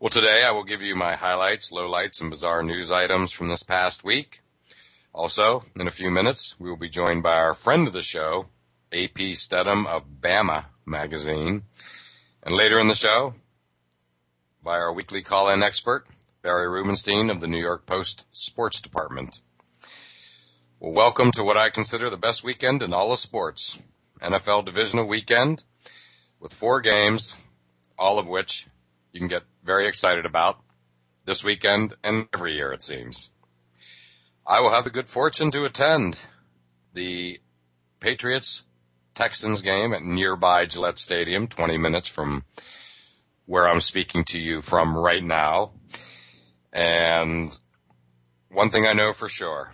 Well, today I will give you my highlights, lowlights, and bizarre news items from this past week. Also, in a few minutes, we will be joined by our friend of the show, AP Steadham of Bama magazine. And later in the show, by our weekly call-in expert, Barry Rubenstein of the New York Post Sports Department. Well, welcome to what I consider the best weekend in all of sports. NFL Divisional Weekend with four games, all of which you can get very excited about this weekend and every year it seems. I will have the good fortune to attend the Patriots Texans game at nearby Gillette Stadium, 20 minutes from where I'm speaking to you from right now. And one thing I know for sure,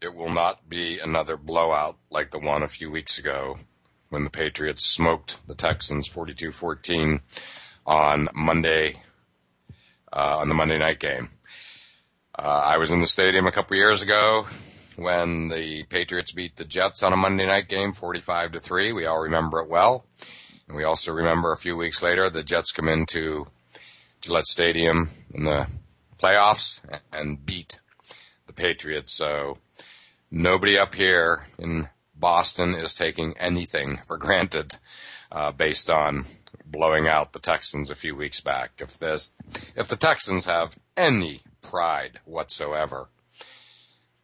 it will not be another blowout like the one a few weeks ago when the Patriots smoked the Texans 42-14 on Monday, uh, on the Monday night game. Uh, I was in the stadium a couple years ago when the Patriots beat the Jets on a Monday night game 45 to 3. We all remember it well. And we also remember a few weeks later the Jets come into Gillette Stadium in the playoffs and beat the Patriots. So nobody up here in Boston is taking anything for granted uh, based on blowing out the Texans a few weeks back. If this, if the Texans have any pride whatsoever,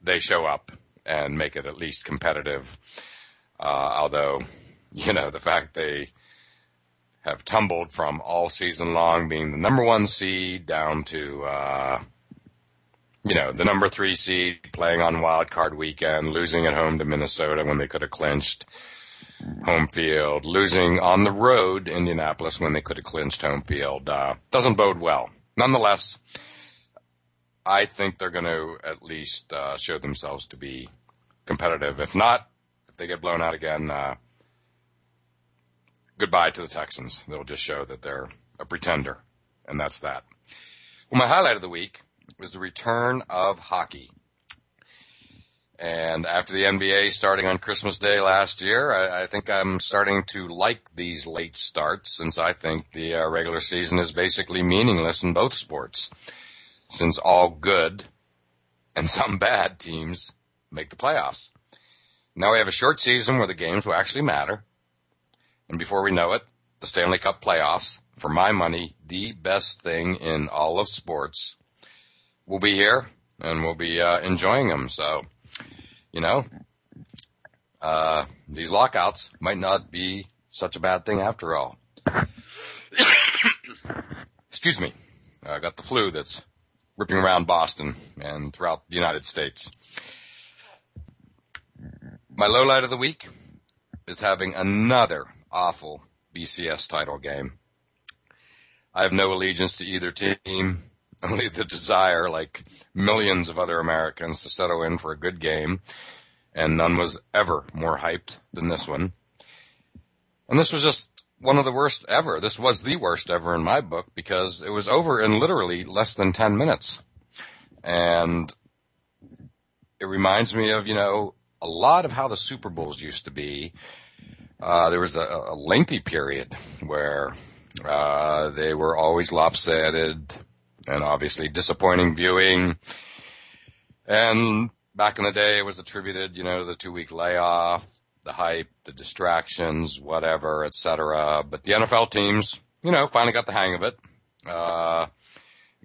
they show up and make it at least competitive. Uh, although, you know, the fact they have tumbled from all season long being the number one seed down to, uh, you know, the number three seed playing on wild card weekend, losing at home to Minnesota when they could have clinched home field, losing on the road to Indianapolis when they could have clinched home field, uh, doesn't bode well. Nonetheless, I think they're going to at least, uh, show themselves to be competitive. If not, if they get blown out again, uh, goodbye to the Texans. They'll just show that they're a pretender, and that's that. Well, my highlight of the week was the return of hockey. And after the NBA starting on Christmas Day last year, I, I think I'm starting to like these late starts since I think the uh, regular season is basically meaningless in both sports, since all good and some bad teams make the playoffs. Now we have a short season where the games will actually matter and before we know it, the Stanley Cup playoffs, for my money, the best thing in all of sports, will be here and we'll be uh, enjoying them. So, you know, uh, these lockouts might not be such a bad thing after all. Excuse me. I got the flu that's ripping around Boston and throughout the United States. My low light of the week is having another awful BCS title game. I have no allegiance to either team, only the desire, like millions of other Americans, to settle in for a good game, and none was ever more hyped than this one. And this was just one of the worst ever. This was the worst ever in my book because it was over in literally less than 10 minutes. And it reminds me of, you know, a lot of how the Super Bowls used to be uh, there was a, a, lengthy period where uh, they were always lopsided and obviously disappointing viewing. And back in the day, it was attributed, you know, to the two week layoff, the hype, the distractions, whatever, etc. But the NFL teams, you know, finally got the hang of it. Uh,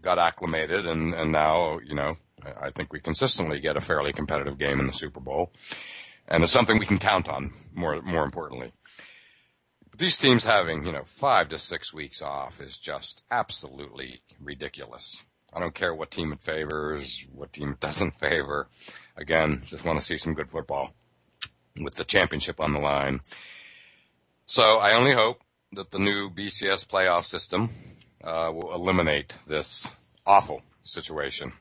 got acclimated, and and now you know I think we consistently get a fairly competitive game in the Super Bowl, and it's something we can count on. More more importantly, these teams having you know five to six weeks off is just absolutely ridiculous. I don't care what team it favors, what team it doesn't favor. Again, just want to see some good football with the championship on the line. So I only hope that the new BCS playoff system uh, will eliminate this awful situation.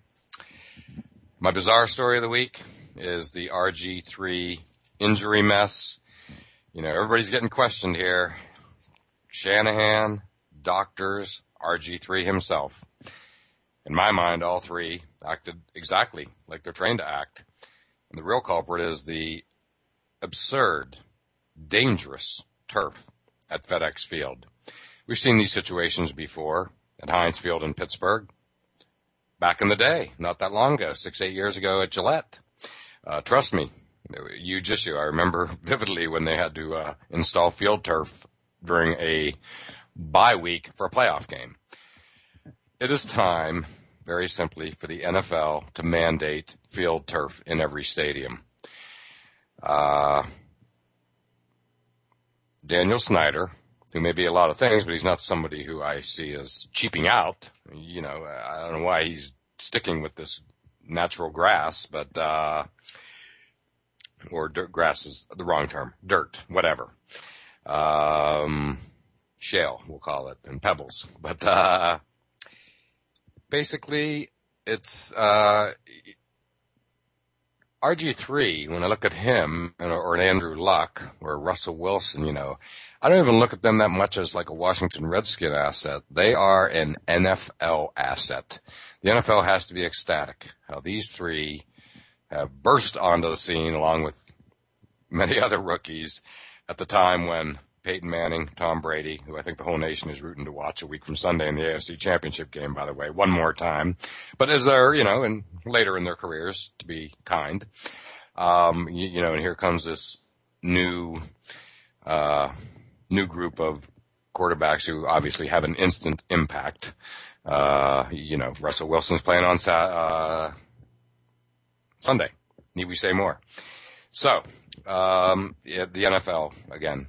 My bizarre story of the week is the RG3 injury mess. You know, everybody's getting questioned here. Shanahan, doctors, RG3 himself. In my mind, all three acted exactly like they're trained to act. And the real culprit is the absurd, dangerous turf at FedEx Field. We've seen these situations before at Heinz Field in Pittsburgh. Back in the day, not that long ago, six, eight years ago at Gillette. Uh, trust me, just you. I remember vividly when they had to uh, install field turf during a bye week for a playoff game. It is time, very simply, for the NFL to mandate field turf in every stadium. Uh, Daniel Snyder, who may be a lot of things, but he's not somebody who I see as cheaping out. You know, I don't know why he's sticking with this natural grass, but, uh, or dirt, grass is the wrong term, dirt, whatever. Um, shale, we'll call it, and pebbles. But, uh, basically, it's, uh, RG3, when I look at him, or an Andrew Luck, or Russell Wilson, you know, I don't even look at them that much as like a Washington Redskin asset. They are an NFL asset. The NFL has to be ecstatic how these three have burst onto the scene along with many other rookies at the time when Peyton Manning, Tom Brady, who I think the whole nation is rooting to watch a week from Sunday in the AFC Championship game, by the way, one more time. But as they're, you know, and later in their careers, to be kind, um, you, you know, and here comes this new, uh, new group of quarterbacks who obviously have an instant impact. Uh, you know, Russell Wilson's playing on uh, Sunday. Need we say more? So, um, yeah, the NFL again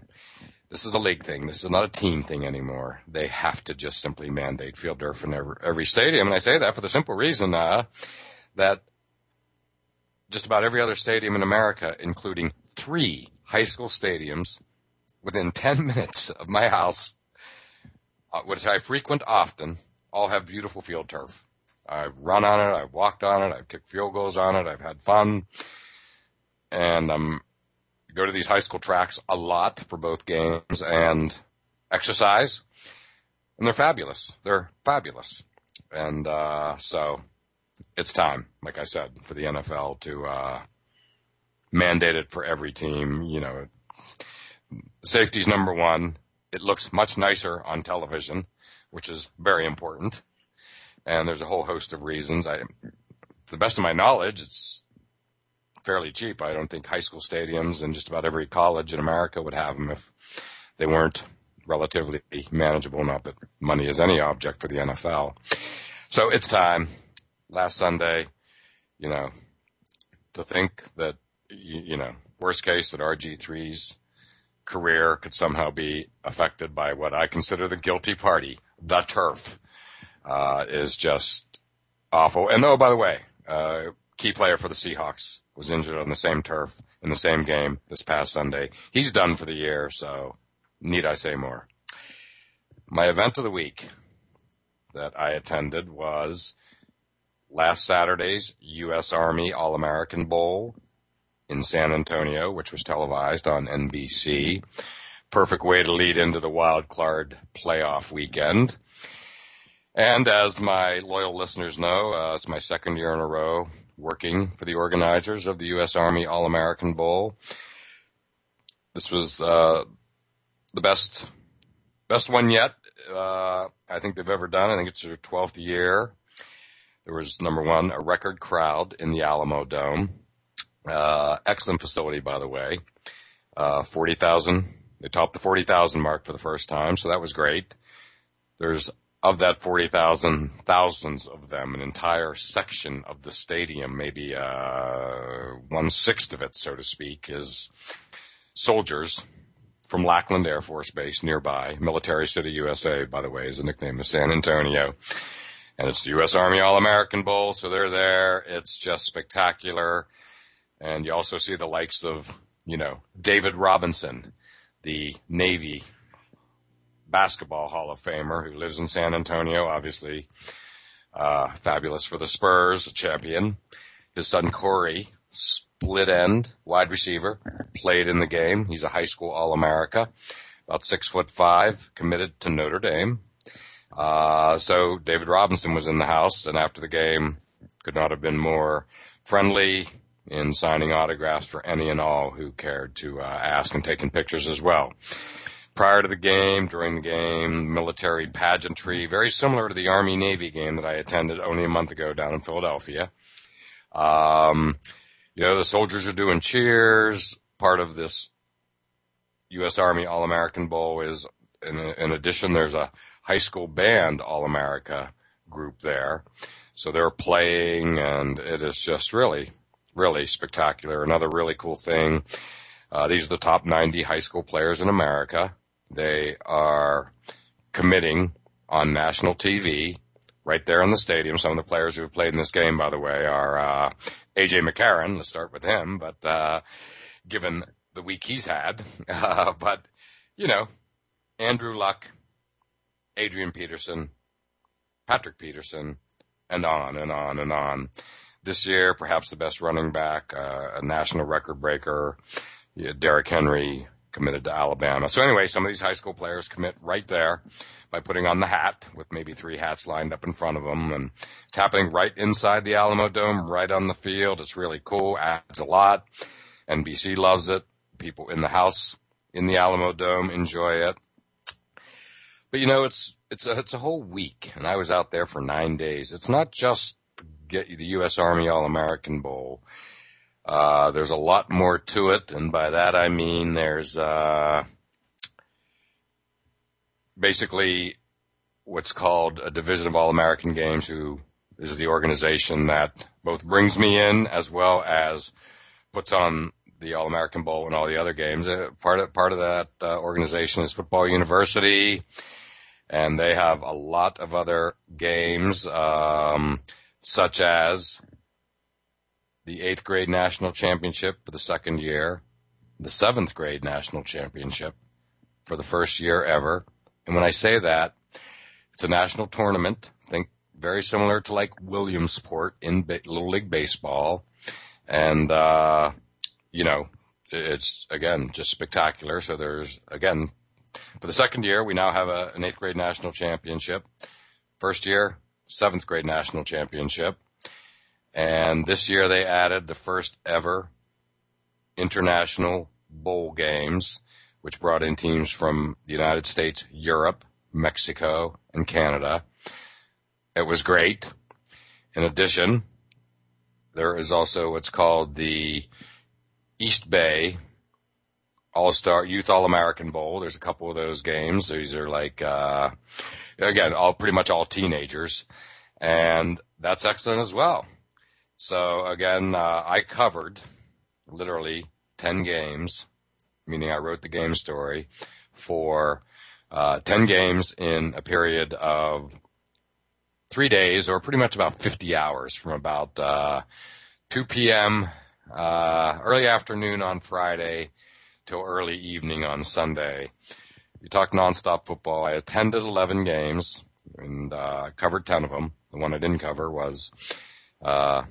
this is a league thing. This is not a team thing anymore. They have to just simply mandate field turf in every, every stadium. And I say that for the simple reason, uh, that just about every other stadium in America, including three high school stadiums within 10 minutes of my house, uh, which I frequent often, all have beautiful field turf. I've run on it. I've walked on it. I've kicked field goals on it. I've had fun. And I'm go to these high school tracks a lot for both games and exercise, and they're fabulous. They're fabulous, and uh, so it's time, like I said, for the NFL to uh, mandate it for every team. You know, safety's number one. It looks much nicer on television, which is very important. And there's a whole host of reasons. I, to the best of my knowledge, it's fairly cheap. I don't think high school stadiums and just about every college in America would have them if they weren't relatively manageable. Not that money is any object for the NFL. So it's time. Last Sunday, you know, to think that, you know, worst case that RG3's career could somehow be affected by what I consider the guilty party, the turf, uh, is just awful. And oh, by the way, uh, key player for the Seahawks was injured on the same turf in the same game this past Sunday. He's done for the year, so need I say more? My event of the week that I attended was last Saturday's U.S. Army All American Bowl in San Antonio, which was televised on NBC. Perfect way to lead into the wild card playoff weekend. And as my loyal listeners know, uh, it's my second year in a row working for the organizers of the U.S. Army All American Bowl. This was uh, the best best one yet. Uh, I think they've ever done. I think it's their 12th year. There was number one, a record crowd in the Alamodome. Uh, excellent facility, by the way. Uh, 40,000. They topped the 40,000 mark for the first time, so that was great. There's of that 40,000, thousands of them, an entire section of the stadium, maybe uh, one sixth of it, so to speak, is soldiers from Lackland Air Force Base nearby. Military City, USA, by the way, is the nickname of San Antonio. And it's the U.S. Army All-American Bowl, so they're there. It's just spectacular. And you also see the likes of, you know, David Robinson, the Navy basketball Hall of Famer who lives in San Antonio, obviously. Uh, fabulous for the Spurs, a champion. His son Corey, split end wide receiver, played in the game. He's a high school All America, about six foot five, committed to Notre Dame. Uh, so David Robinson was in the house, and after the game, could not have been more friendly in signing autographs for any and all who cared to uh, ask and taking pictures as well prior to the game, during the game, military pageantry, very similar to the Army Navy game that I attended only a month ago down in Philadelphia. Um, you know, the soldiers are doing cheers. Part of this U.S. Army All American Bowl is, in, in addition, there's a high school band All America group there. So they're playing, and it is just really, really spectacular. Another really cool thing. Uh, these are the top 90 high school players in America. They are committing on national TV right there in the stadium. Some of the players who have played in this game, by the way, are uh, AJ McCarron. Let's start with him. But uh, given the week he's had, uh, but you know, Andrew Luck, Adrian Peterson, Patrick Peterson, and on and on and on. This year, perhaps the best running back, uh, a national record breaker, yeah, Derrick Henry, committed to Alabama. So anyway, some of these high school players commit right there by putting on the hat with maybe three hats lined up in front of them and it's happening right inside the Alamodome, right on the field. It's really cool. Adds a lot. NBC loves it. People in the house in the Alamodome enjoy it. But you know, it's, it's a, it's a whole week and I was out there for nine days. It's not just get the U.S. Army All-American Bowl. Uh, there's a lot more to it, and by that I mean there's uh, basically what's called a division of All American Games, who is the organization that both brings me in as well as puts on the All American Bowl and all the other games. Uh, part of part of that uh, organization is Football University, and they have a lot of other games, um, such as the eighth grade national championship for the second year, the seventh grade national championship for the first year ever. And when I say that, it's a national tournament. Think very similar to like Williamsport in Little League Baseball. And, uh, you know, it's again just spectacular. So there's again for the second year we now have a, an eighth grade national championship. First year, seventh grade national championship. And this year they added the first ever international bowl games, which brought in teams from the United States, Europe, Mexico, and Canada. It was great. In addition, there is also what's called the East Bay All Star Youth All American Bowl. There's a couple of those games. These are like, uh, again, all pretty much all teenagers. And that's excellent as well. So again, uh, I covered literally 10 games, meaning I wrote the game story for uh, 10 games in a period of three days or pretty much about 50 hours from about uh, 2 p.m. Uh, early afternoon on Friday till early evening on Sunday. You talk nonstop football. I attended 11 games and uh, covered 10 of them. The one I didn't cover was uh,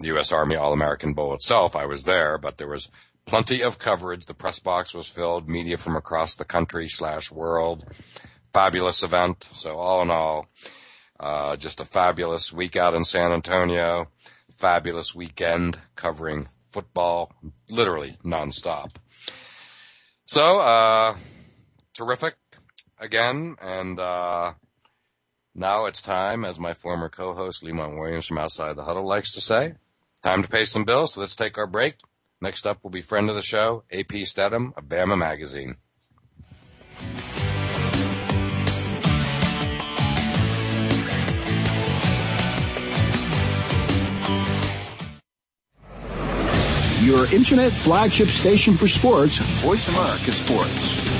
the U.S. Army All-American Bowl itself. I was there, but there was plenty of coverage. The press box was filled, media from across the country slash world. Fabulous event. So all in all, uh, just a fabulous week out in San Antonio. Fabulous weekend covering football, literally nonstop. So, uh, terrific again. And, uh, now it's time, as my former co-host Lemont Williams from Outside the Huddle likes to say, Time to pay some bills, so let's take our break. Next up will be friend of the show, AP Steadham of Bama Magazine. Your internet flagship station for sports, Voice America Sports.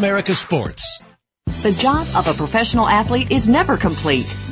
America Sports. The job of a professional athlete is never complete.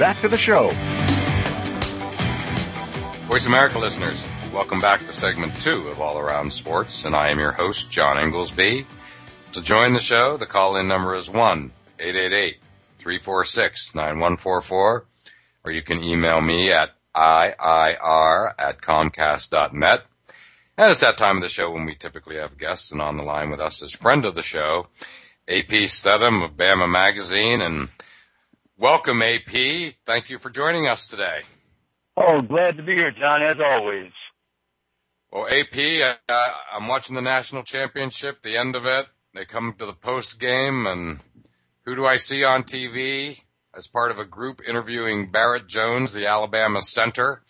back to the show. Voice America listeners, welcome back to segment two of All Around Sports, and I am your host, John Inglesby. To join the show, the call in number is 1 888 346 9144, or you can email me at IIR at Comcast.net. And it's that time of the show when we typically have guests, and on the line with us is friend of the show, AP Steadham of Bama Magazine. And welcome, AP. Thank you for joining us today. Oh, glad to be here, John, as always. Well, AP, uh, I'm watching the national championship, the end of it. They come to the post game, and who do I see on TV as part of a group interviewing Barrett Jones, the Alabama center?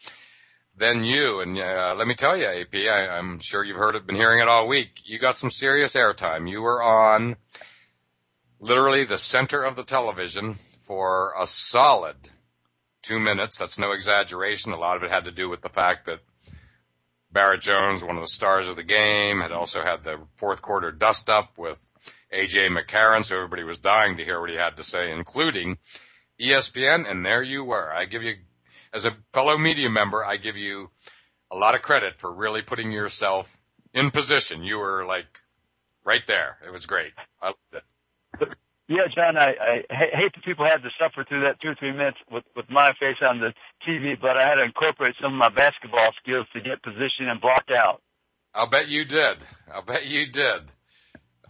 Then you, and uh, let me tell you, AP, I, I'm sure you've heard it, been hearing it all week. You got some serious airtime. You were on literally the center of the television for a solid two minutes. That's no exaggeration. A lot of it had to do with the fact that Barrett Jones, one of the stars of the game, had also had the fourth quarter dust up with AJ McCarron, so everybody was dying to hear what he had to say, including ESPN. And there you were. I give you, as a fellow media member, I give you a lot of credit for really putting yourself in position. You were like right there. It was great. I loved it. Yeah, John, I, I hate that people had to suffer through that two or three minutes with, with my face on the TV, but I had to incorporate some of my basketball skills to get position and block out. I'll bet you did. I'll bet you did.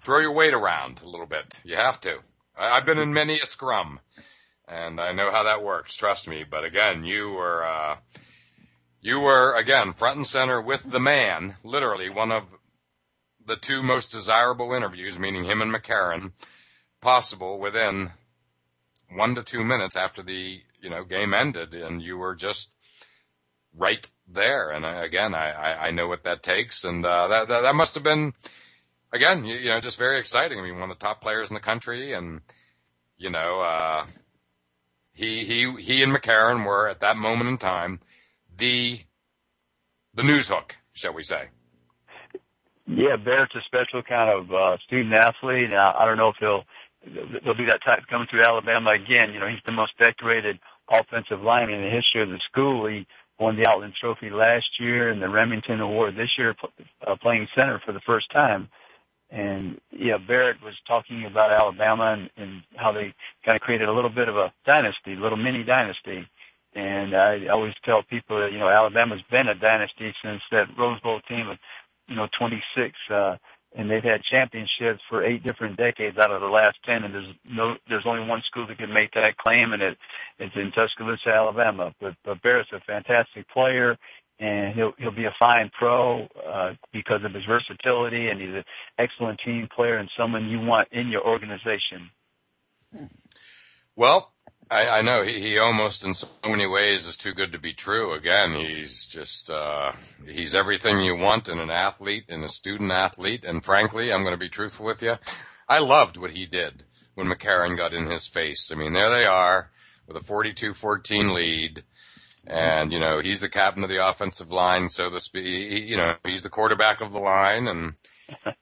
Throw your weight around a little bit. You have to. I, I've been in many a scrum, and I know how that works. Trust me. But again, you were, uh, you were again front and center with the man. Literally one of the two most desirable interviews, meaning him and McCarron possible within one to two minutes after the you know game ended, and you were just right there. And uh, again, I, I know what that takes, and uh, that, that, that must have been again you, you, know just very exciting. I mean, one of the top players in the country, and you know uh, he he he and McCarron were at that moment in time the the news hook, shall we say? Yeah, Barrett's a special kind of uh, student athlete. Now, I don't know if he'll there'll be that type coming through Alabama again. You know, he's the most decorated offensive lineman in the history of the school. He won the Outland Trophy last year and the Remington Award this year, uh, playing center for the first time. And yeah, Barrett was talking about Alabama and, and how they kind of created a little bit of a dynasty, a little mini dynasty. And I always tell people that, you know, Alabama's been a dynasty since that Rose Bowl team of, you know, 26, uh, and they've had championships for eight different decades out of the last 10. And there's no, there's only one school that can make that claim and it, it's in Tuscaloosa, Alabama. But, but Barrett's a fantastic player and he'll he'll be a fine pro uh, because of his versatility, and he's an excellent team player and someone you want in your organization. Well, I, I know he, he almost in so many ways is too good to be true. Again, he's just uh, he's everything you want in an athlete, in a student athlete, and frankly, I'm going to be truthful with you. I loved what he did when McCarron got in his face. I mean, there they are with a 42-14 lead and, you know, he's the captain of the offensive line, so to speak. You know, he's the quarterback of the line and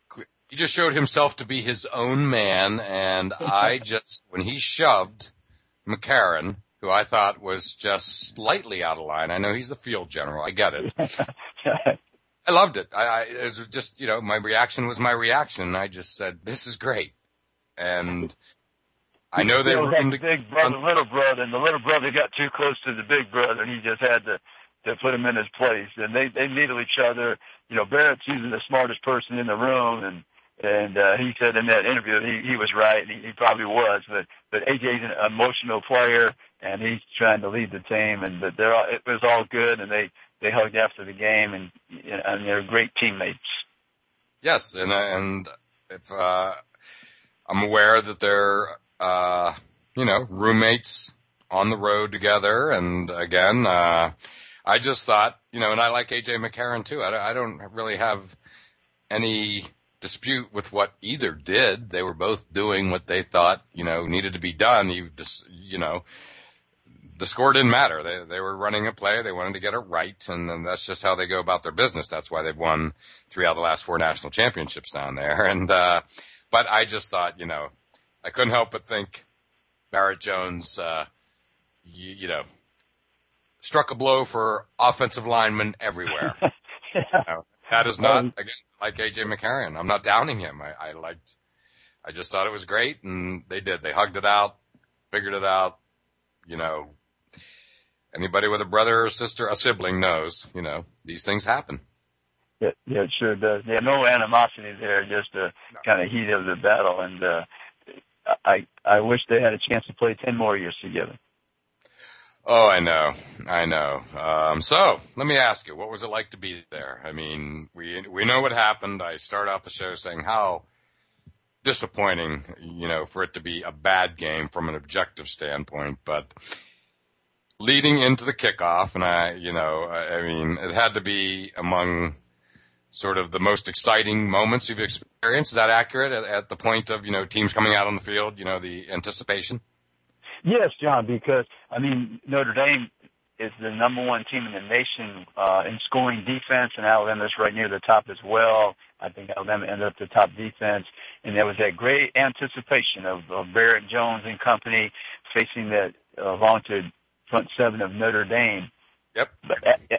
he just showed himself to be his own man. And I just, when he shoved McCarron, who I thought was just slightly out of line, I know he's the field general. I get it. I loved it. I, I, it was just, you know, my reaction was my reaction. I just said, this is great. And I know they were the big brother, little brother, and the little brother got too close to the big brother, and he just had to to put him in his place. And they they needle each other. You know, Barrett's usually the smartest person in the room, and and uh, he said in that interview he he was right, and he, he probably was. But but AJ's an emotional player, and he's trying to lead the team, and but they're all, it was all good, and they they hugged after the game, and and they're great teammates. Yes, and and if uh, I'm aware that they're uh, you know, roommates on the road together. And again, uh, I just thought, you know, and I like AJ McCarron too. I, I don't really have any dispute with what either did. They were both doing what they thought, you know, needed to be done. You just, you know, the score didn't matter. They they were running a play. They wanted to get it right, and then that's just how they go about their business. That's why they've won three out of the last four national championships down there. And uh, but I just thought, you know, I couldn't help but think Barrett Jones, uh, you, you know, struck a blow for offensive linemen everywhere. yeah. you know, that is not um, again like AJ McCarron. I'm not downing him. I, I liked. I just thought it was great, and they did. They hugged it out, figured it out. You know, anybody with a brother or sister, a sibling knows. You know, these things happen. Yeah, yeah, it sure does. Yeah, no animosity there, just the no. kind of heat of the battle, and uh, I I wish they had a chance to play ten more years together. Oh, I know, I know. Um, so let me ask you, what was it like to be there? I mean, we we know what happened. I start off the show saying how disappointing, you know, for it to be a bad game from an objective standpoint, but leading into the kickoff, and I, you know, I, I mean, it had to be among sort of the most exciting moments you've experienced. Is that accurate at, at, the point of, you know, teams coming out on the field, you know, the anticipation? Yes, John, because, I mean, Notre Dame is the number one team in the nation uh, in scoring defense, and Alabama's right near the top as well. I think Alabama ended up the top defense, and there was that great anticipation of, of Barrett Jones and company facing that uh, vaunted front seven of Notre Dame. Yep. But,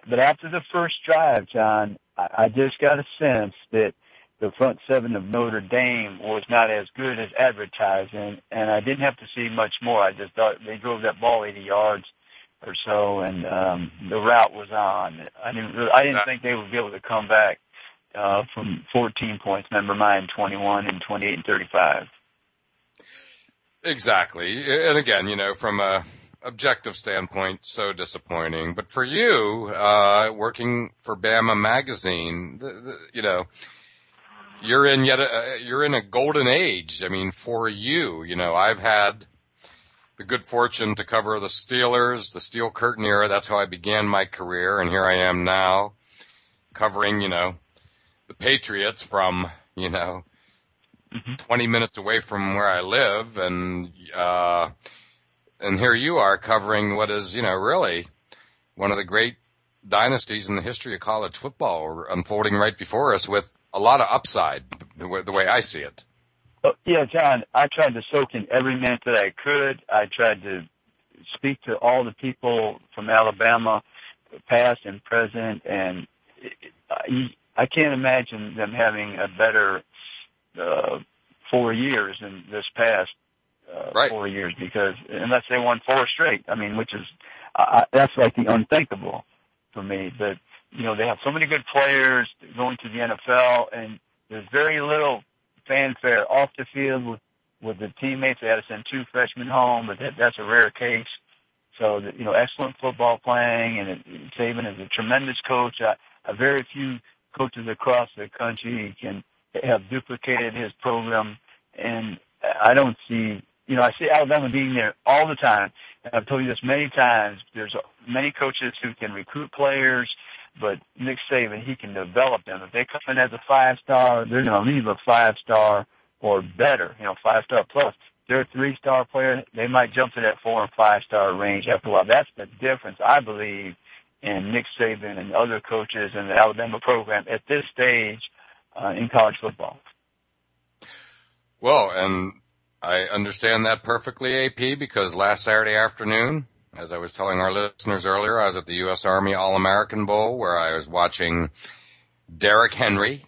but after the first drive, John, I just got a sense that the front seven of Notre Dame was not as good as advertising, and I didn't have to see much more. I just thought they drove that ball 80 yards or so, and um, the rout was on. I didn't I didn't think they would be able to come back uh, from 14 points. Never mind 21 and 28 and 35. Exactly, and again, you know, from a objective standpoint, so disappointing. But for you, uh, working for Bama Magazine, the, the, you know, you're in yet a, you're in a golden age. I mean, for you, you know, I've had the good fortune to cover the Steelers, the Steel Curtain era. That's how I began my career, and here I am now, covering, you know, the Patriots from, you know, mm-hmm. 20 minutes away from where I live, and uh, and here you are covering what is, you know, really one of the great dynasties in the history of college football unfolding right before us with a lot of upside, the way, the way I see it. Oh, yeah, John, I tried to soak in every minute that I could. I tried to speak to all the people from Alabama, past and present, and I, I can't imagine them having a better uh, four years than this past uh, right. four years because unless they won four straight, I mean, which is I, that's like the unthinkable for me. But you know, they have so many good players going to the NFL, and there's very little fanfare off the field with with the teammates. They had to send two freshmen home, but that, that's a rare case. So, you know, excellent football playing, and Saban is a tremendous coach. A very few coaches across the country can have duplicated his program, and I don't see, you know, I see Alabama being there all the time. And I've told you this many times. There's many coaches who can recruit players, but Nick Saban, he can develop them. If they come in as a five star, they're going to leave a five star or better, you know, five star plus. They're a three star player. They might jump to that four and five star range after a while. That's the difference, I believe, in Nick Saban and other coaches in the Alabama program at this stage uh, in college football. Well, and I understand that perfectly, AP, because last Saturday afternoon, as I was telling our listeners earlier, I was at the U.S. Army All American Bowl where I was watching Derrick Henry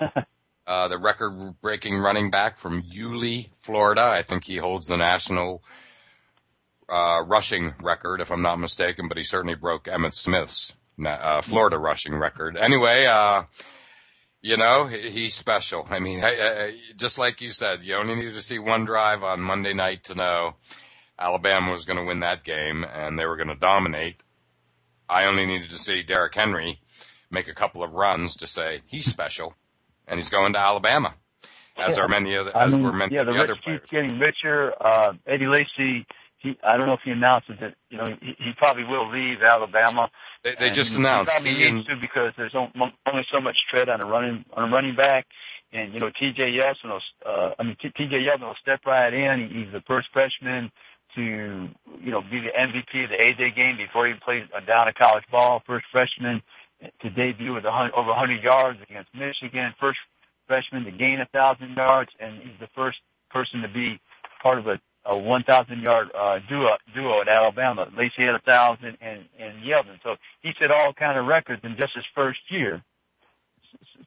uh, the record-breaking running back from Yulee, Florida. I think he holds the national uh, rushing record, if I'm not mistaken, but he certainly broke Emmitt Smith's uh, Florida rushing record. Anyway, uh, you know, he's special. I mean, just like you said, you only needed to see one drive on Monday night to know Alabama was going to win that game and they were going to dominate. I only needed to see Derrick Henry make a couple of runs to say he's special and he's going to Alabama, as yeah. are many other, as I mean, were many yeah, the, the rich other players. keeps getting richer. Uh, Eddie Lacy, he, I don't know if he announced it that, you know, he, he probably will leave Alabama. They, they just announced. He probably he needs to because there's only so much tread on a running, on a running back. And, you know, TJ Yeldon will, uh, I mean, TJ Yeldon will step right in. He's the first freshman to, you know, be the MVP of the A-Day game before he plays down a college ball. First freshman to debut with a hundred, over 100 yards against Michigan. First freshman to gain a thousand yards, and he's the first person to be part of a, a 1,000 yard uh, duo duo at Alabama. Lacy had a thousand, and and Yeldon. So he set all kind of records in just his first year.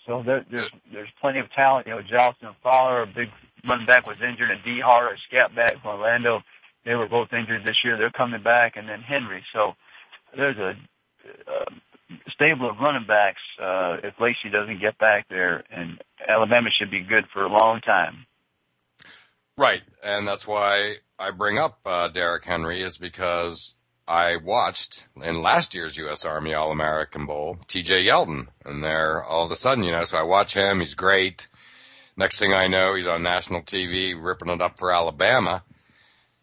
So there, there's there's plenty of talent. You know, Jalston Fowler, a big running back, was injured, and Dee Hart, a scat back from Orlando, they were both injured this year. They're coming back, and then Henry. So there's a, a stable of running backs uh, if Lacy doesn't get back there, and Alabama should be good for a long time. Right, and that's why I bring up uh, Derrick Henry is because I watched in last year's U.S. Army All American Bowl T.J. Yeldon, and there all of a sudden, you know, so I watch him. He's great. Next thing I know, he's on national TV ripping it up for Alabama,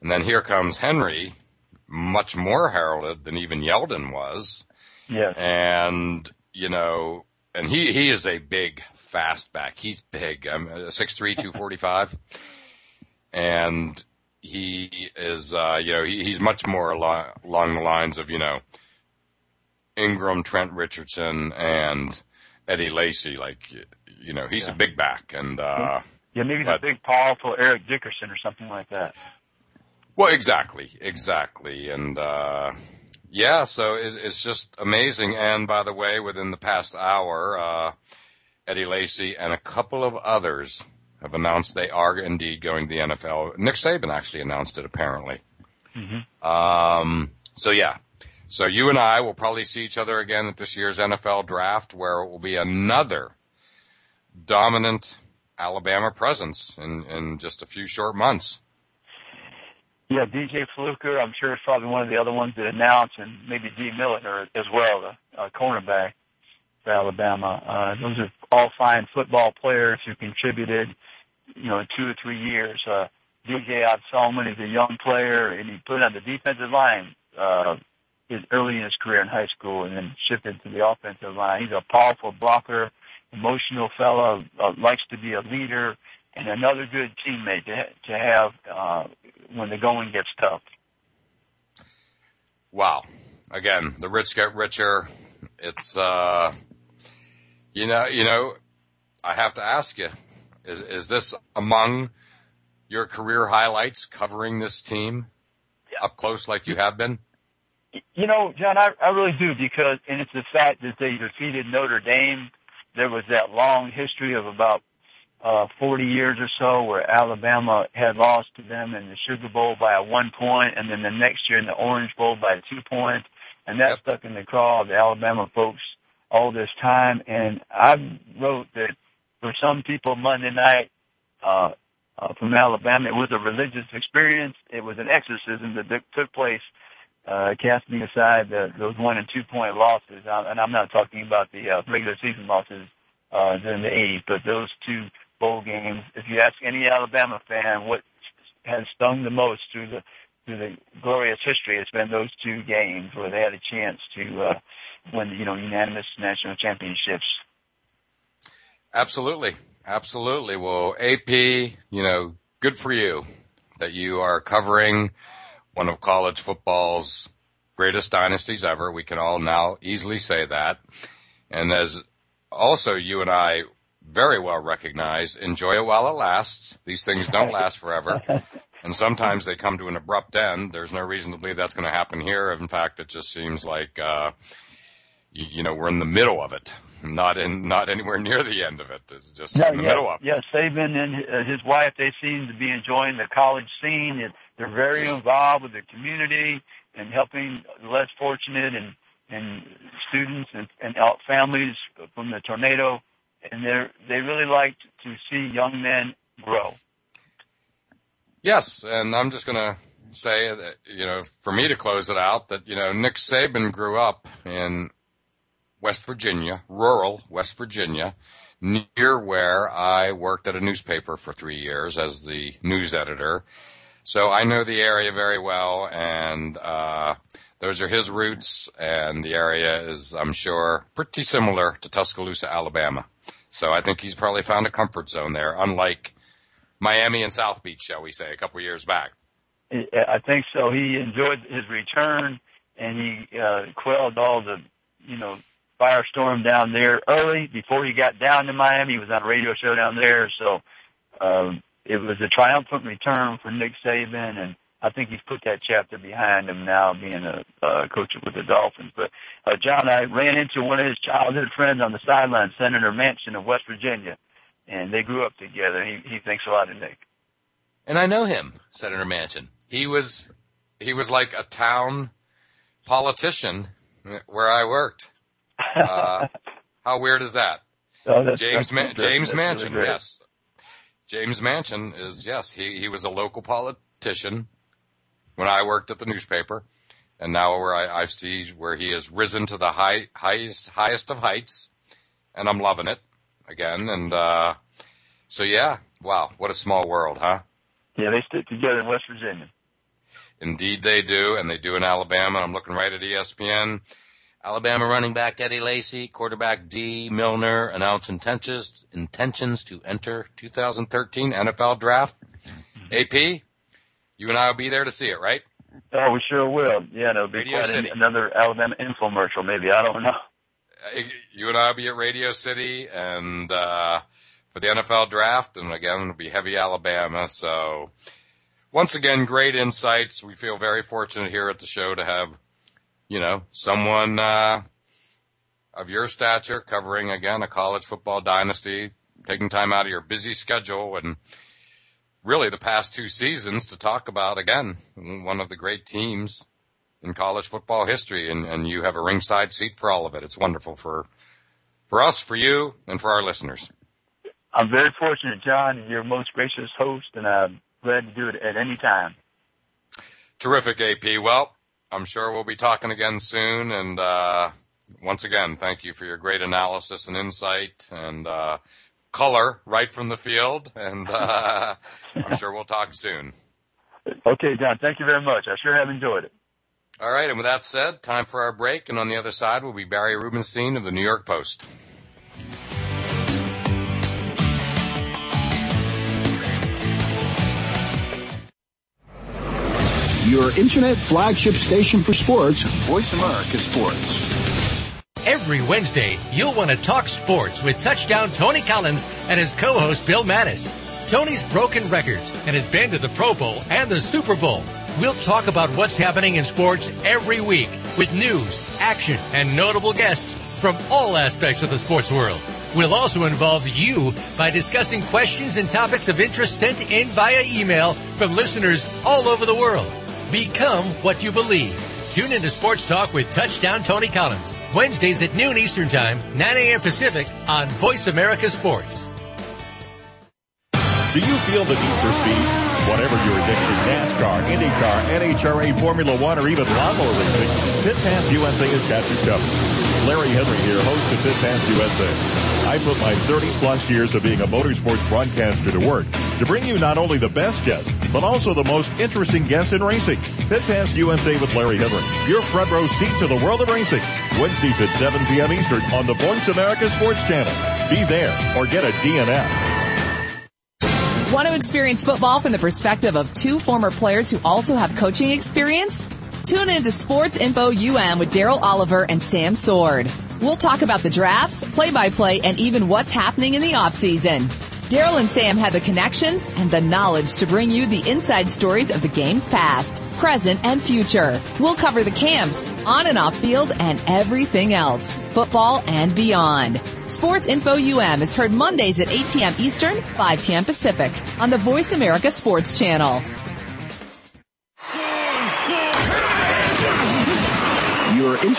and then here comes Henry, much more heralded than even Yeldon was yeah. And, you know, and he, he is a big, fast back. He's big. I'm uh, 6'3", 245. and he is, uh, you know, he, he's much more along, along the lines of, you know, Ingram, Trent Richardson, and Eddie Lacy. Like, you know, he's yeah. a big back. And, uh, yeah, maybe but, the big, powerful Eric Dickerson or something like that. Well, exactly, exactly. And, uh, yeah, so it's, it's just amazing. And by the way, within the past hour, uh, Eddie Lacy and a couple of others have announced they are indeed going to the NFL. Nick Saban actually announced it apparently. Mm-hmm. Um, so yeah, so you and I will probably see each other again at this year's NFL draft where it will be another dominant Alabama presence in, in just a few short months. Yeah, DJ Fluker, I'm sure is probably one of the other ones that announced, and maybe Dee Milliner as well, the uh, cornerback for Alabama. Uh, those are all fine football players who contributed, you know, in two or three years. Uh, DJ Solomon is a young player, and he put on the defensive line uh, his, early in his career in high school, and then shifted to the offensive line. He's a powerful blocker, emotional fellow, uh, likes to be a leader, and another good teammate to, to have uh, when the going gets tough. Wow. Again, the rich get richer. It's, uh, you know, you know, I have to ask you, is, is this among your career highlights covering this team up close like you have been? You know, John, I, I really do because, and it's the fact that they defeated Notre Dame. There was that long history of about uh, 40 years or so where Alabama had lost to them in the Sugar Bowl by a one point, and then the next year in the Orange Bowl by two points, and that stuck in the craw of the Alabama folks all this time. And I wrote that for some people, Monday night uh, uh, from Alabama, it was a religious experience. It was an exorcism that took place uh, casting aside the, those one and two point losses, and I'm not talking about the uh, regular season losses uh, during the 80s, but those two bowl games. If you ask any Alabama fan what has stung the most through the through the glorious history, it's been those two games where they had a chance to uh, win, you know, unanimous national championships. Absolutely, absolutely. Well, AP, you know, good for you that you are covering one of college football's greatest dynasties ever. We can all now easily say that. And as also you and I very well recognized. enjoy it while it lasts. These things don't last forever. And sometimes they come to an abrupt end. There's no reason to believe that's going to happen here. In fact, it just seems like, uh, you, you know, we're in the middle of it, not in, not anywhere near the end of it. It's just in the yeah, middle of it. Yeah, Saban and his wife, they seem to be enjoying the college scene. They're very involved with the community and helping the less fortunate and, and students and, and families from the tornado. And they're, they really like to see young men grow. Yes. And I'm just going to say that, you know, for me to close it out that, you know, Nick Saban grew up in West Virginia, rural West Virginia, near where I worked at a newspaper for three years as the news editor. So I know the area very well, and uh, those are his roots, and the area is, I'm sure, pretty similar to Tuscaloosa, Alabama. So I think he's probably found a comfort zone there, unlike Miami and South Beach, shall we say, a couple of years back. I think so. He enjoyed his return, and he uh, quelled all the, you know, firestorm down there early before he got down to Miami. He was on a radio show down there, so um, it was a triumphant return for Nick Saban, and I think he's put that chapter behind him now, being a uh, coach with the Dolphins. But uh, John, I ran into one of his childhood friends on the sideline, Senator Manchin of West Virginia, and they grew up together. He he thinks a lot of Nick. And I know him, Senator Manchin. He was he was like a town politician where I worked. Uh, how weird is that? Oh, James Ma- James Manchin, really yes. James Manchin is yes, he he was a local politician when I worked at the newspaper, and now where I, I see where he has risen to the high highest highest of heights, and I'm loving it again. And uh, so yeah, wow, what a small world, huh? Yeah, they stick together in West Virginia. Indeed, they do, and they do in Alabama. I'm looking right at ESPN. Alabama running back Eddie Lacy, quarterback Dee Milliner announce intentions intentions to enter 2013 NFL draft. AP, you and I will be there to see it, right? Oh, we sure will. Yeah, it'll be Radio quite an, another Alabama infomercial, maybe. I don't know. Uh, You and I will be at Radio City and uh, for the NFL draft, and again it'll be heavy Alabama. So once again, great insights. We feel very fortunate here at the show to have you know, someone uh, of your stature covering again a college football dynasty, taking time out of your busy schedule and really the past two seasons to talk about again one of the great teams in college football history, and, and you have a ringside seat for all of it. It's wonderful for for us, for you, and for our listeners. I'm very fortunate, John. You're most gracious host, and I'm glad to do it at any time. Terrific, AP. Well, I'm sure we'll be talking again soon. And uh, once again, thank you for your great analysis and insight and uh, color right from the field. And uh, I'm sure we'll talk soon. Okay, John. Thank you very much. I sure have enjoyed it. All right. And with that said, time for our break. And on the other side will be Barry Rubenstein of the New York Post. Your internet flagship station for sports, Voice America Sports. Every Wednesday, you'll want to talk sports with touchdown Tony Collins and his co-host Bill Mattis. Tony's broken records and has been to the Pro Bowl and the Super Bowl. We'll talk about what's happening in sports every week with news, action, and notable guests from all aspects of the sports world. We'll also involve you by discussing questions and topics of interest sent in via email from listeners all over the world. Become what you believe. Tune into Sports Talk with Touchdown Tony Collins, Wednesdays at noon Eastern Time, 9 a.m. Pacific on Voice America Sports. Do you feel the need for speed? Whatever your addiction, NASCAR, IndyCar, NHRA, Formula One, or even lawnmower racing, Pit Pass USA has got you covered. Larry Henry here, host of Pit Pass USA. I put my 30 plus years of being a motorsports broadcaster to work to bring you not only the best guests, but also the most interesting guests in racing. Pit Pass USA with Larry Henry. Your front row seat to the world of racing. Wednesdays at 7 p.m. Eastern on the Voice America Sports Channel. Be there or get a DNF. Want to experience football from the perspective of two former players who also have coaching experience? Tune in to Sports Info UM with Daryl Oliver and Sam Sword. We'll talk about the drafts, play-by-play, and even what's happening in the offseason. Daryl and Sam have the connections and the knowledge to bring you the inside stories of the game's past, present, and future. We'll cover the camps, on and off field, and everything else, football and beyond. Sports Info UM is heard Mondays at 8 p.m. Eastern, 5 p.m. Pacific on the Voice America Sports Channel.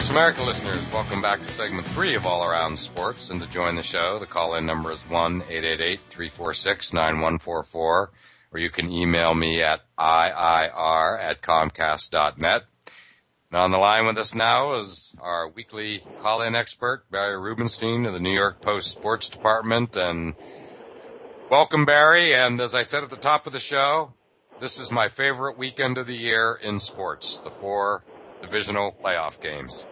Voice America listeners, welcome back to segment three of All Around Sports. And to join the show, the call in number is 1 888 346 9144, or you can email me at IIR at Comcast.net. Now on the line with us now is our weekly call in expert, Barry Rubenstein of the New York Post Sports Department. And welcome, Barry. And as I said at the top of the show, this is my favorite weekend of the year in sports, the four divisional playoff games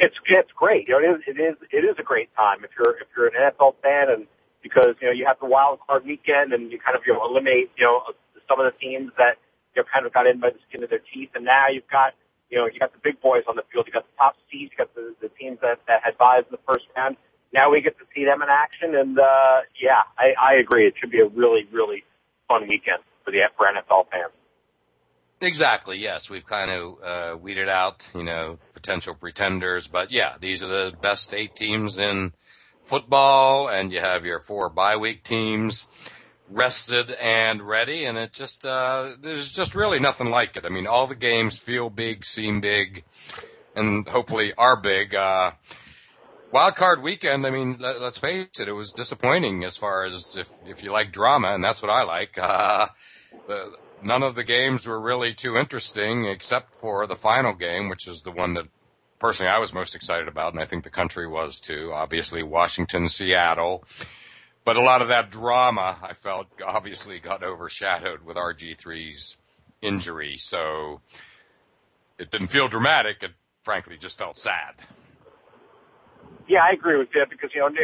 it's it's great. You know, it is it is it is a great time if you're if you're an NFL fan and because you know you have the wild card weekend and you kind of you know eliminate you know some of the teams that you know kind of got in by the skin of their teeth, and now you've got you know you got the big boys on the field. You got the top seeds. You got the the teams that that had buys in the first round. Now we get to see them in action, and uh, yeah, I, I agree. It should be a really really fun weekend for the for NFL fans. Exactly. Yes, we've kind of uh, weeded out, you know, potential pretenders, but yeah, these are the best eight teams in football, and you have your four bye week teams rested and ready, and it just uh, there's just really nothing like it. I mean, all the games feel big, seem big, and hopefully are big. Uh, wild card weekend. I mean, let, us face it, it was disappointing as far as if if you like drama, and that's what I like. Uh, none of the games were really too interesting except for the final game, which is the one that personally I was most excited about, and I think the country was too. Obviously, Washington, Seattle. But a lot of that drama, I felt, obviously got overshadowed with RG3's injury. So it didn't feel dramatic. It frankly just felt sad. Yeah, I agree with that because, you know, you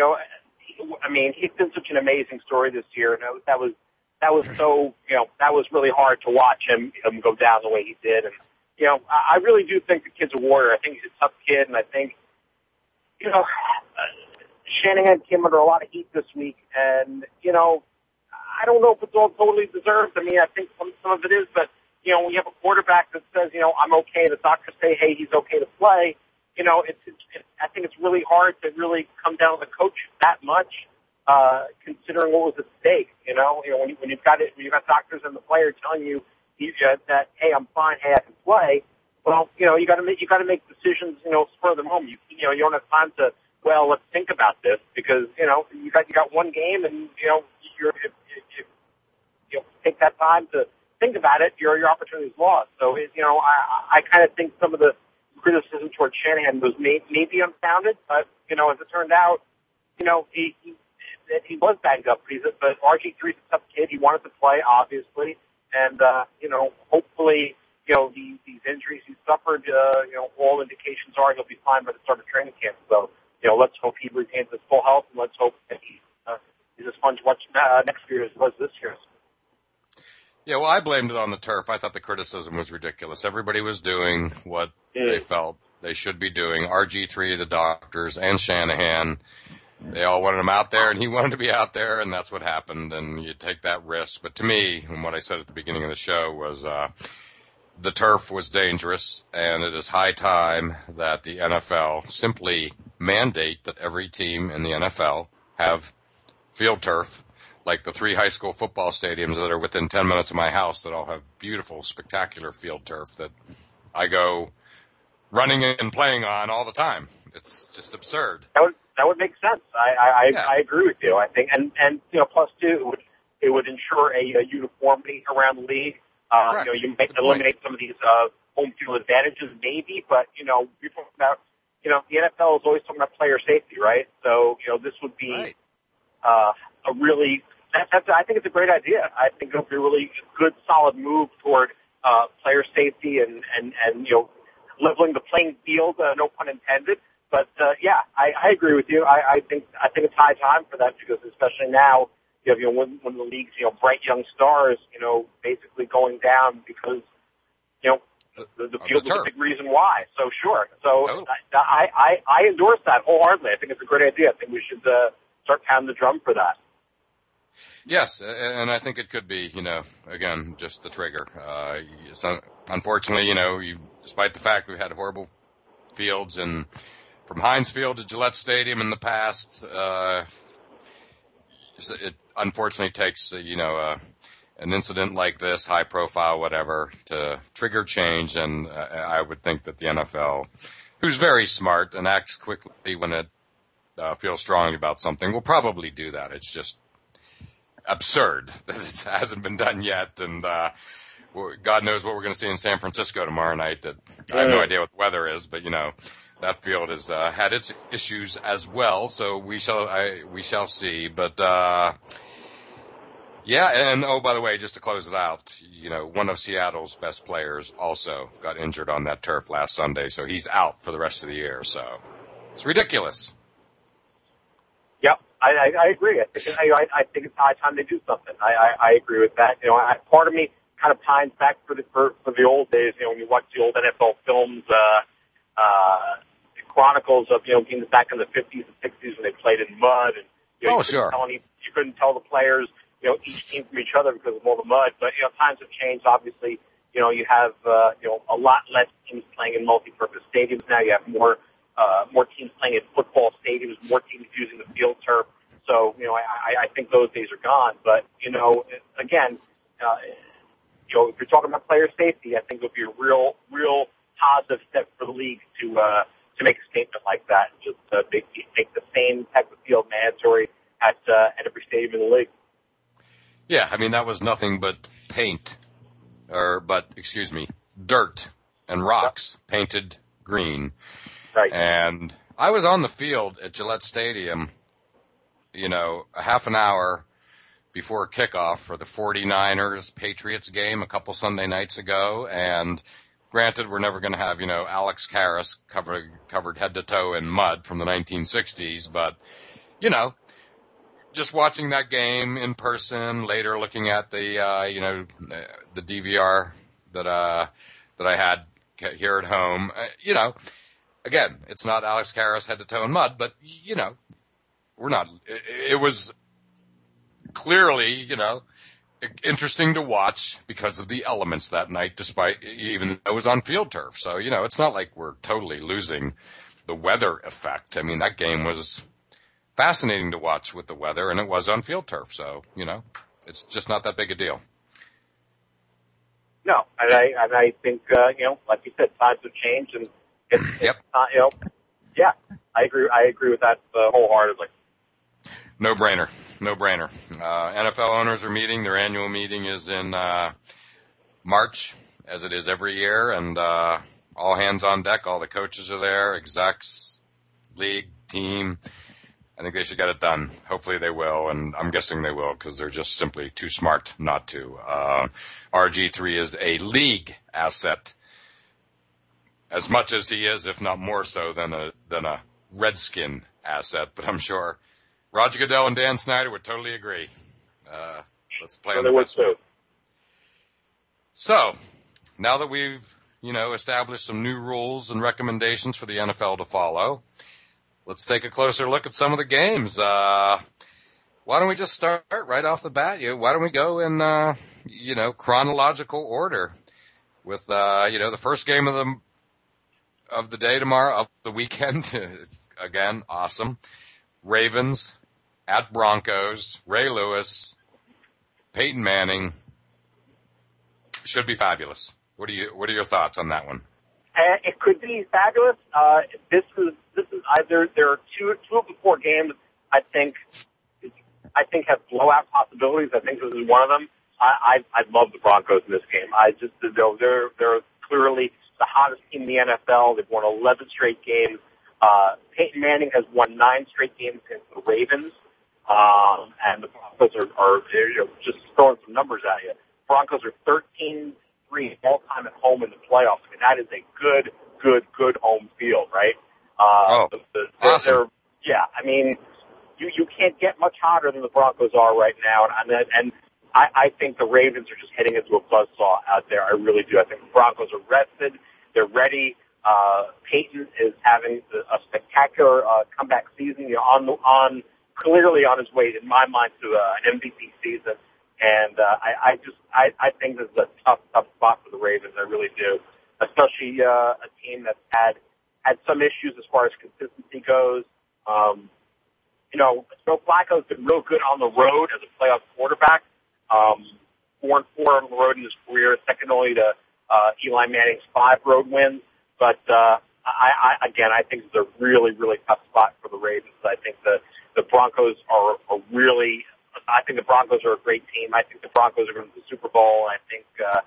know, I mean, he's been such an amazing story this year. And that was that was so, you know, that was really hard to watch him, him go down the way he did. And, you know, I, really do think the kid's a warrior. I think he's a tough kid, and I think, you know, Shanahan came under a lot of heat this week, and, you know, I don't know if it's all totally deserved. I mean, I think some, some of it is, but, you know, when you have a quarterback that says, you know, I'm okay, the doctors say, hey, he's okay to play, you know, it's, it's, it's I think it's really hard to really come down to the coach that much uh, considering what was at stake. You know, you know when, you, when you've got it, when you've got doctors and the player telling you, you uh, that hey, I'm fine, hey, I can play. Well, you know, you got to make you got to make decisions. You know, spur of the moment. You you know, you don't have time to well, let's think about this because you know you got you got one game and you know you're if, if, you know take that time to think about it, your your opportunity is lost. So it, you know, I I kind of think some of the criticism towards Shanahan was may, maybe unfounded, but you know, as it turned out, you know, he, he he was banged up, but he's but RG3's a tough kid. He wanted to play, obviously, and uh, you know, hopefully you know, these, these injuries he suffered, uh, you know, all indications are he'll be fine by the start of training camp. So, you know, let's hope he retains his full health and let's hope that he, uh, is as fun to watch uh, next year as was this year. Yeah, well, I blamed it on the turf. I thought the criticism was ridiculous. Everybody was doing what they felt they should be doing. RG3, the doctors, and Shanahan, they all wanted him out there, and he wanted to be out there, and that's what happened. And you take that risk. But to me, and what I said at the beginning of the show was, uh, the turf was dangerous, and it is high time that the NFL simply mandate that every team in the NFL have field turf, like the three high school football stadiums that are within 10 minutes of my house that all have beautiful, spectacular field turf that I go running and playing on all the time. It's just absurd. That would, that would make sense. I, I, yeah. I agree with you. I think, and, and, you know, plus two, it would, it would ensure a, a uniformity around the league uh, you know, you might eliminate some of these uh, home field advantages, maybe, but you know, we're talking about, you know, the NFL is always talking about player safety, right? So, you know, this would be right. uh, a really, that, that's, I think it's a great idea. I think it'll be a really good, solid move toward uh, player safety and and and you know, leveling the playing field. Uh, no pun intended. But uh, yeah, I, I agree with you. I, I think I think it's high time for that because especially now you have, you know, one, one of the league's, you know, bright young stars, you know, basically going down because, you know, the, the field is a big reason why. So sure. So totally. I, I, I endorse that wholeheartedly. I think it's a great idea. I think we should, uh, start pounding the drum for that. Yes, and I think it could be, you know, again, just the trigger. Uh, so unfortunately, you know, you, despite the fact we've had horrible fields and from Heinz Field to Gillette Stadium in the past, uh, it unfortunately takes uh, you know uh, an incident like this, high profile, whatever, to trigger change. And uh, I would think that the NFL, who's very smart and acts quickly when it uh, feels strongly about something, will probably do that. It's just absurd that it hasn't been done yet, and. God knows what we're going to see in San Francisco tomorrow night. That I have no idea what the weather is, but you know, that field has uh, had its issues as well. So we shall I, we shall see. But uh, yeah, and oh, by the way, just to close it out, you know, one of Seattle's best players also got injured on that turf last Sunday, so he's out for the rest of the year. So it's ridiculous. Yep, I, I, I agree. I think, I, I think it's high time they do something. I, I, I agree with that. You know, I, part of me kind of pines back for the for, for the old days. You know, when you watch the old NFL films, uh, uh, chronicles of you know games back in the 50s and 60s when they played in mud, and you know, oh you sure, tell any, you couldn't tell the players you know, each team from each other because of all the mud. But, you know, times have changed. Obviously, you know, you have, uh, you know, a lot less teams playing in multi-purpose stadiums now. You have more, uh, more teams playing in football stadiums, more teams using the field turf. So, you know, I, I think those days are gone. But, you know, again, uh, know, if you're talking about player safety, I think it would be a real, real positive step for the league to, uh, to make a statement like that. And just uh, make, make the same type of field mandatory at, uh, at every stadium in the league. Yeah, I mean that was nothing but paint, or but excuse me, dirt and rocks yep. painted green. Right. And I was on the field at Gillette Stadium, you know, a half an hour before kickoff for the 49ers Patriots game a couple Sunday nights ago. And granted, we're never going to have, you know, Alex Karras covered, covered head to toe in mud from the 1960s, but, you know, just watching that game in person, later looking at the uh, you know the DVR that uh, that I had here at home, uh, you know, again, it's not Alex Karras head to toe in mud, but you know, we're not. It, it was clearly, you know, interesting to watch because of the elements that night, despite even though it was on field turf. So you know, it's not like we're totally losing the weather effect. I mean, that game was fascinating to watch with the weather, and it was on field turf, so you know, it's just not that big a deal. No, and I and I think uh, you know, like you said, times have changed, and it's, yep. It's, uh, you know, yeah, I agree. I agree with that uh, wholeheartedly. No brainer, no brainer. Uh, NFL owners are meeting. Their annual meeting is in uh, March, as it is every year, and uh, all hands on deck. All the coaches are there, execs, league, team I think they should get it done. Hopefully they will, and I'm guessing they will because they're just simply too smart not to. Uh, RG3 is a league asset, as much as he is, if not more so, than a than a Redskin asset. But I'm sure Roger Goodell and Dan Snyder would totally agree. Uh, let's play Well, on the best. too. So, now that we've, you know, established some new rules and recommendations for the NFL to follow, let's take a closer look at some of the games. Uh, why don't we just start right off the bat? You, why don't we go in, uh, you know, chronological order with, uh, you know, the first game of the, of the day tomorrow, of the weekend. Again, awesome. Ravens at Broncos, Ray Lewis, Peyton Manning, should be fabulous. What are you? What are your thoughts on that one? Uh, it could be fabulous. Uh, this is this is either there are two two of the four games I think I think have blowout possibilities. I think this is one of them. I I, I love the Broncos in this game. I just know, they're they're clearly the hottest team in the NFL. They've won 11 straight games. Uh, Peyton Manning has won nine straight games against the Ravens. Um, and the Broncos are, are you know, just throwing some numbers at you. Broncos are 13 3 all time at home in the playoffs. I mean, that is a good, good, good home field, right? Uh, Oh, the, the, awesome. they're, yeah, I mean, you, you can't get much hotter than the Broncos are right now. And, and, and I, I think the Ravens are just heading into a buzzsaw out there. I really do. I think the Broncos are rested. They're ready. Uh, Peyton is having a spectacular uh, comeback season. You know, on the, on clearly on his way, in my mind, to uh, an MVP season. And uh, I, I just I, I think this is a tough tough spot for the Ravens. I really do, especially uh, a team that's had had some issues as far as consistency goes. Um, you know, Joe Flacco's been real good on the road as a playoff quarterback. Um, four and four on the road in his career, second only to uh, Eli Manning's five road wins. But uh, I, I again, I think it's a really, really tough spot for the Ravens. I think the the Broncos are, are really. I think the Broncos are a great team. I think the Broncos are going to the Super Bowl. I think. Uh,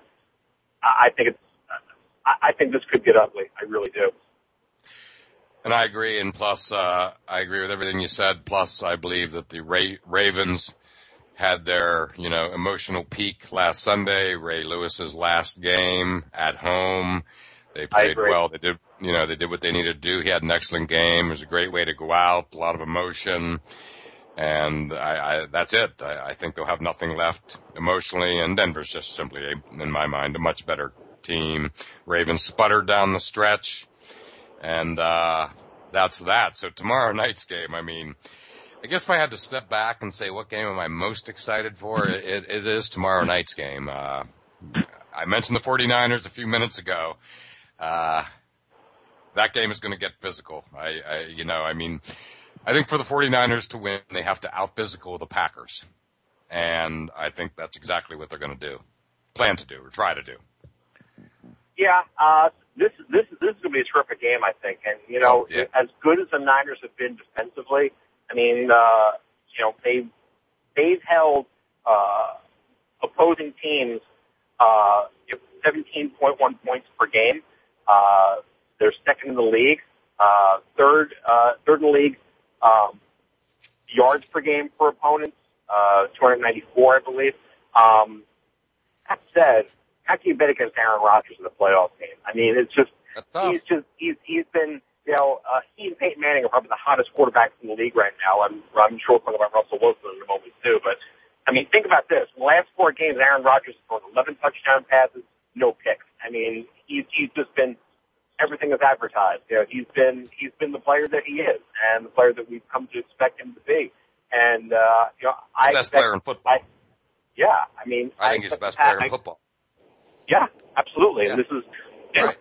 I think it's. I think this could get ugly. I really do. And I agree. And plus, uh, I agree with everything you said. Plus, I believe that the Ra- Ravens had their, you know, emotional peak last Sunday. Ray Lewis's last game at home. They played well. They did, you know, they did what they needed to do. He had an excellent game. It was a great way to go out. A lot of emotion. And I, I that's it. I, I think they'll have nothing left emotionally. And Denver's just simply, a, in my mind, a much better team. Ravens sputtered down the stretch. And, uh, that's that. So tomorrow night's game, I mean, I guess if I had to step back and say what game am I most excited for, it, it is tomorrow night's game. Uh, I mentioned the 49ers a few minutes ago. Uh, that game is going to get physical. I, I, you know, I mean, I think for the 49ers to win, they have to out physical the Packers. And I think that's exactly what they're going to do. Plan to do or try to do. Yeah, uh, this this this is going to be a terrific game, I think. And you know, Oh, yeah. as good as the Niners have been defensively, I mean, uh, you know, they they've held uh, opposing teams uh, 17.1 points per game. Uh, they're second in the league, uh, third uh, third in the league um, yards per game for opponents, uh, 294, I believe. Um, that said, how can you bet against Aaron Rodgers in the playoff game? I mean, it's just he's just he's he's been you know uh, he and Peyton Manning are probably the hottest quarterbacks in the league right now. I'm I'm sure we'll talk about Russell Wilson in a moment too. But I mean, think about this: in the last four games, Aaron Rodgers has thrown 11 touchdown passes, no picks. I mean, he's he's just been everything is advertised. You know, he's been he's been the player that he is, and the player that we've come to expect him to be. And uh, you know, I best expect- player in football. I, yeah, I mean, I think he's the best player in football. yeah, absolutely. Yeah. And this is, yeah, Right.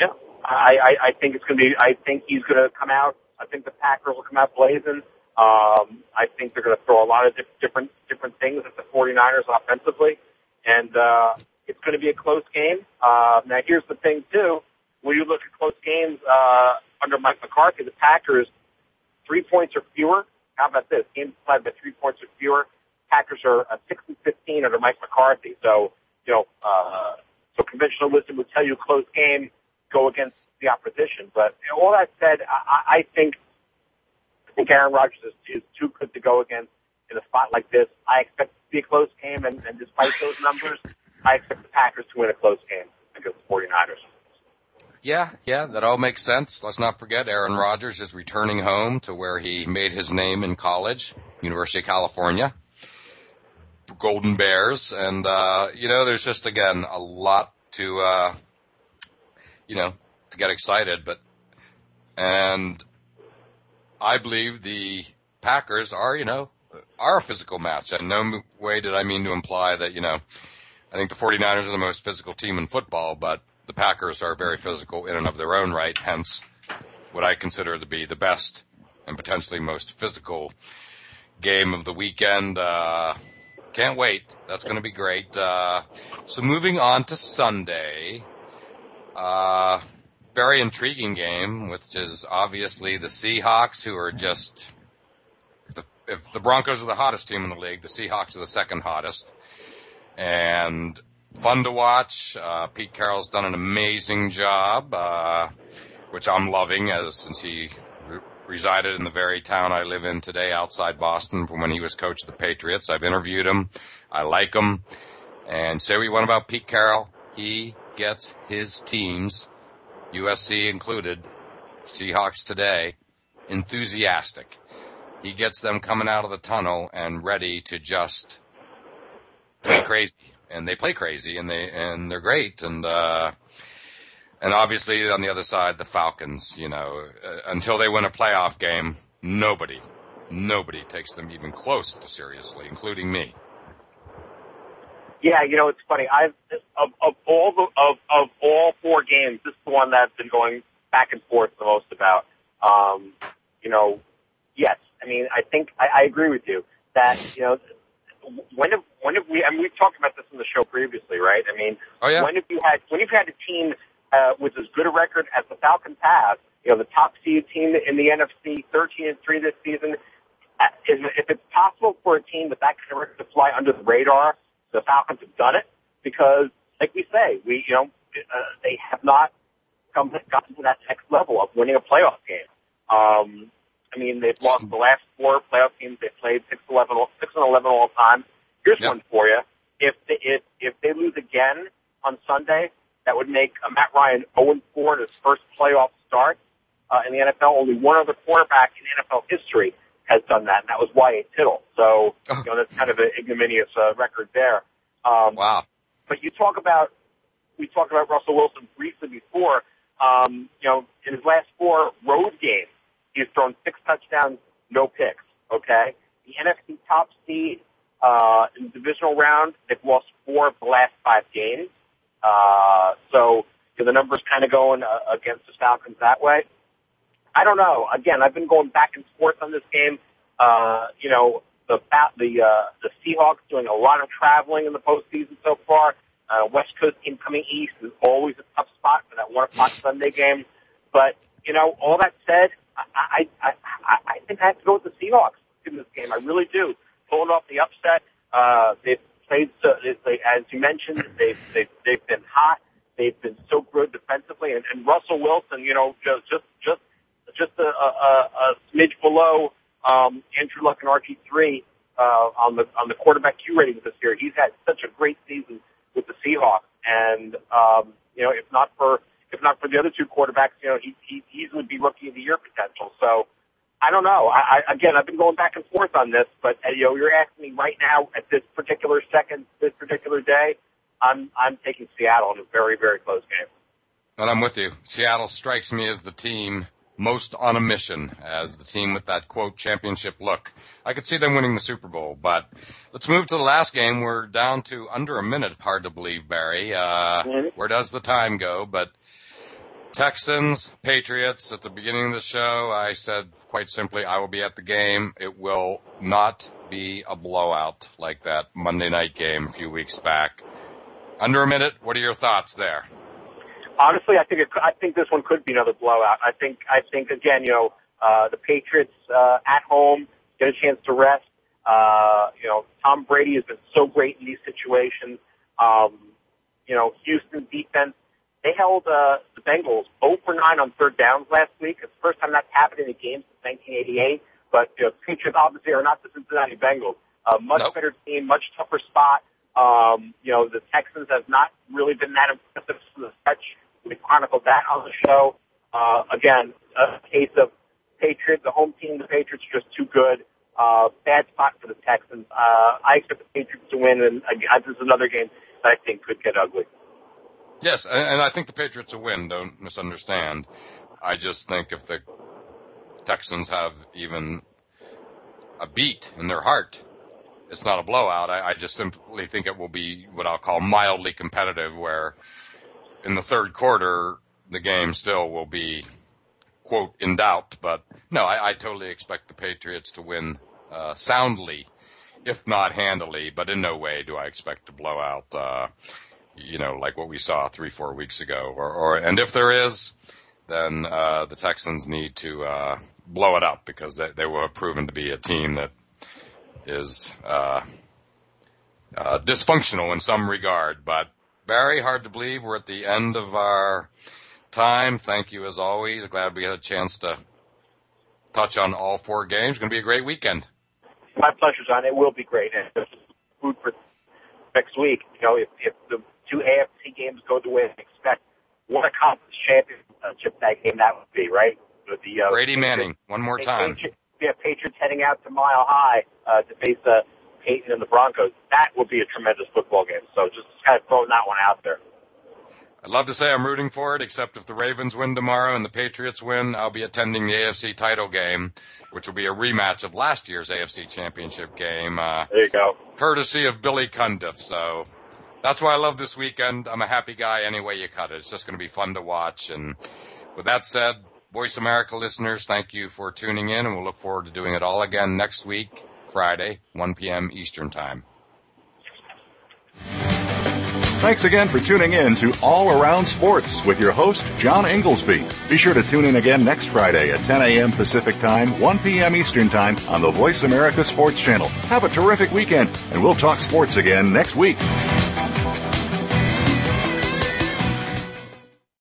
yeah. I, I, I think it's going to be. I think he's going to come out. I think the Packers will come out blazing. Um, I think they're going to throw a lot of diff- different different things at the 49ers offensively, and uh, it's going to be a close game. Uh, now, here's the thing too: when you look at close games uh, under Mike McCarthy, the Packers three points or fewer. How about this? Games played by three points or fewer. Packers are a six and fifteen under Mike McCarthy. So you know, uh, so conventional wisdom would tell you close game, go against the opposition. But you know, all that said, I, I I think think Aaron Rodgers is, is too good to go against in a spot like this. I expect it to be a close game, and, and despite those numbers, I expect the Packers to win a close game against the 49ers. Yeah, yeah, that all makes sense. Let's not forget Aaron Rodgers is returning home to where he made his name in college, University of California. Golden Bears, and uh, you know, there's just again a lot to uh, you know to get excited, but and I believe the Packers are you know are a physical match, and no way did I mean to imply that you know I think the 49ers are the most physical team in football, but the Packers are very physical in and of their own right, hence what I consider to be the best and potentially most physical game of the weekend. Uh, can't wait. That's going to be great. Uh, so moving on to Sunday, uh, very intriguing game, which is obviously the Seahawks, who are just if the, if the Broncos are the hottest team in the league, the Seahawks are the second hottest, and fun to watch. Uh, Pete Carroll's done an amazing job, uh, which I'm loving as since he resided in the very town I live in today outside Boston from when he was coach of the Patriots. I've interviewed him. I like him. And say we want about Pete Carroll. He gets his teams, USC included, Seahawks today, enthusiastic. He gets them coming out of the tunnel and ready to just play crazy. And they play crazy and they, and they're great. And, uh, and obviously on the other side, the Falcons, you know, uh, until they win a playoff game, nobody, nobody takes them even close to seriously, including me. Yeah, you know, it's funny. I've of, of all the of of all four games, this is the one that I've been going back and forth the most about. Um, you know, yes, I mean, I think I, I agree with you that you know when have when have we? I mean, we've talked about this in the show previously, right? I mean, oh, yeah. when have you had when you've had a team uh, with as good a record as the Falcons have, you know, the top seed team in the NFC, 13 and three this season. Uh, if it's possible for a team with that kind of record to fly under the radar, the Falcons have done it because, like we say, we you know uh, they have not come gotten to that next level of winning a playoff game. Um, I mean, they've lost the last four playoff games they played six eleven six and eleven all time. Here's Yep. one for you: if they, if if they lose again on Sunday, that would make uh, Matt Ryan 0 and 4 in his first playoff start uh, in the NFL. Only one other quarterback in NFL history has done that, and that was Y.A. Tittle. So, you know, that's kind of an ignominious uh, record there. Um, Wow. but you talk about, we talked about Russell Wilson briefly before. Um, you know, in his last four road games, he's thrown six touchdowns, no picks. Okay, the NFC top seed uh, in the divisional round, they've lost four of the last five games. Uh, so you know, the numbers kind of going uh, against the Falcons that way. I don't know. Again, I've been going back and forth on this game. Uh, you know, the the uh, the Seahawks doing a lot of traveling in the postseason so far. Uh, West Coast team coming east is always a tough spot for that one o'clock Sunday game. But you know, all that said, I I I, I think I have to go with the Seahawks in this game. I really do. Pulling off the upset. Uh, they've played so, they, as you mentioned, they've they've they've been hot. They've been so good defensively, and, and Russell Wilson, you know, just just just just a, a, a smidge below um, Andrew Luck and RG three uh, on the on the quarterback Q rating this year. He's had such a great season with the Seahawks, and um, you know, if not for if not for the other two quarterbacks, you know, he he easily would be rookie of the year potential. So. I don't know. I, I again, I've been going back and forth on this, but uh, you know, you're asking me right now at this particular second, this particular day. I'm I'm taking Seattle in a very very close game. And I'm with you. Seattle strikes me as the team most on a mission, as the team with that quote championship look. I could see them winning the Super Bowl, but let's move to the last game. We're down to under a minute. Hard to believe, Barry. Uh, where does the time go? But Texans, Patriots, at the beginning of the show, I said quite simply, I will be at the game. It will not be a blowout like that Monday night game a few weeks back. Under a minute, what are your thoughts there? Honestly, I think it, I think this one could be another blowout. I think I think again, you know, uh, the Patriots uh, at home get a chance to rest. Uh, you know, Tom Brady has been so great in these situations. Um, you know, Houston defense they held uh, the Bengals 0 for 9 on third downs last week. It's the first time that's happened in a game since 1988. but you know, Patriots obviously are not the Cincinnati Bengals. A much nope. better team, much tougher spot. Um, you know, the Texans have not really been that impressive from the stretch. We chronicled that on the show. Uh, again, a case of Patriots, the home team, the Patriots are just too good. Uh, bad spot for the Texans. Uh, I expect the Patriots to win, and uh, this is another game that I think could get ugly. Yes, and, and I think the Patriots will win. Don't misunderstand. I just think if the Texans have even a beat in their heart, it's not a blowout. I, I just simply think it will be what I'll call mildly competitive, where in the third quarter the game still will be quote in doubt. But no, I, I totally expect the Patriots to win uh, soundly, if not handily. But in no way do I expect to blow out. Uh, you know, like what we saw three, four weeks ago, or, or and if there is, then uh, the Texans need to uh, blow it up because they, they will have proven to be a team that is uh, uh, dysfunctional in some regard. But Barry, hard to believe we're at the end of our time. Thank you as always. Glad we had a chance to touch on all four games. Going to be a great weekend. My pleasure, John. It will be great. And food for next week. You know, if, if the two AFC games go the way I expect, what a conference championship that game that would be, right? With the uh, Brady Manning, one more time. Patriots, yeah, Patriots heading out to Mile High uh, to face uh, Peyton and the Broncos. That would be a tremendous football game. So just kind of throwing that one out there. I'd love to say I'm rooting for it, except if the Ravens win tomorrow and the Patriots win, I'll be attending the AFC title game, which will be a rematch of last year's AFC championship game. Uh, there you go. Courtesy of Billy Cundiff. So that's why I love this weekend. I'm a happy guy any way you cut it. It's just going to be fun to watch. And with that said, Voice America listeners, thank you for tuning in, and we'll look forward to doing it all again next week, Friday, 1 p.m. Eastern Time. Thanks again for tuning in to All Around Sports with your host, John Inglesby. Be sure to tune in again next Friday at 10 a.m. Pacific Time, 1 p.m. Eastern Time on the Voice America Sports Channel. Have a terrific weekend, and we'll talk sports again next week.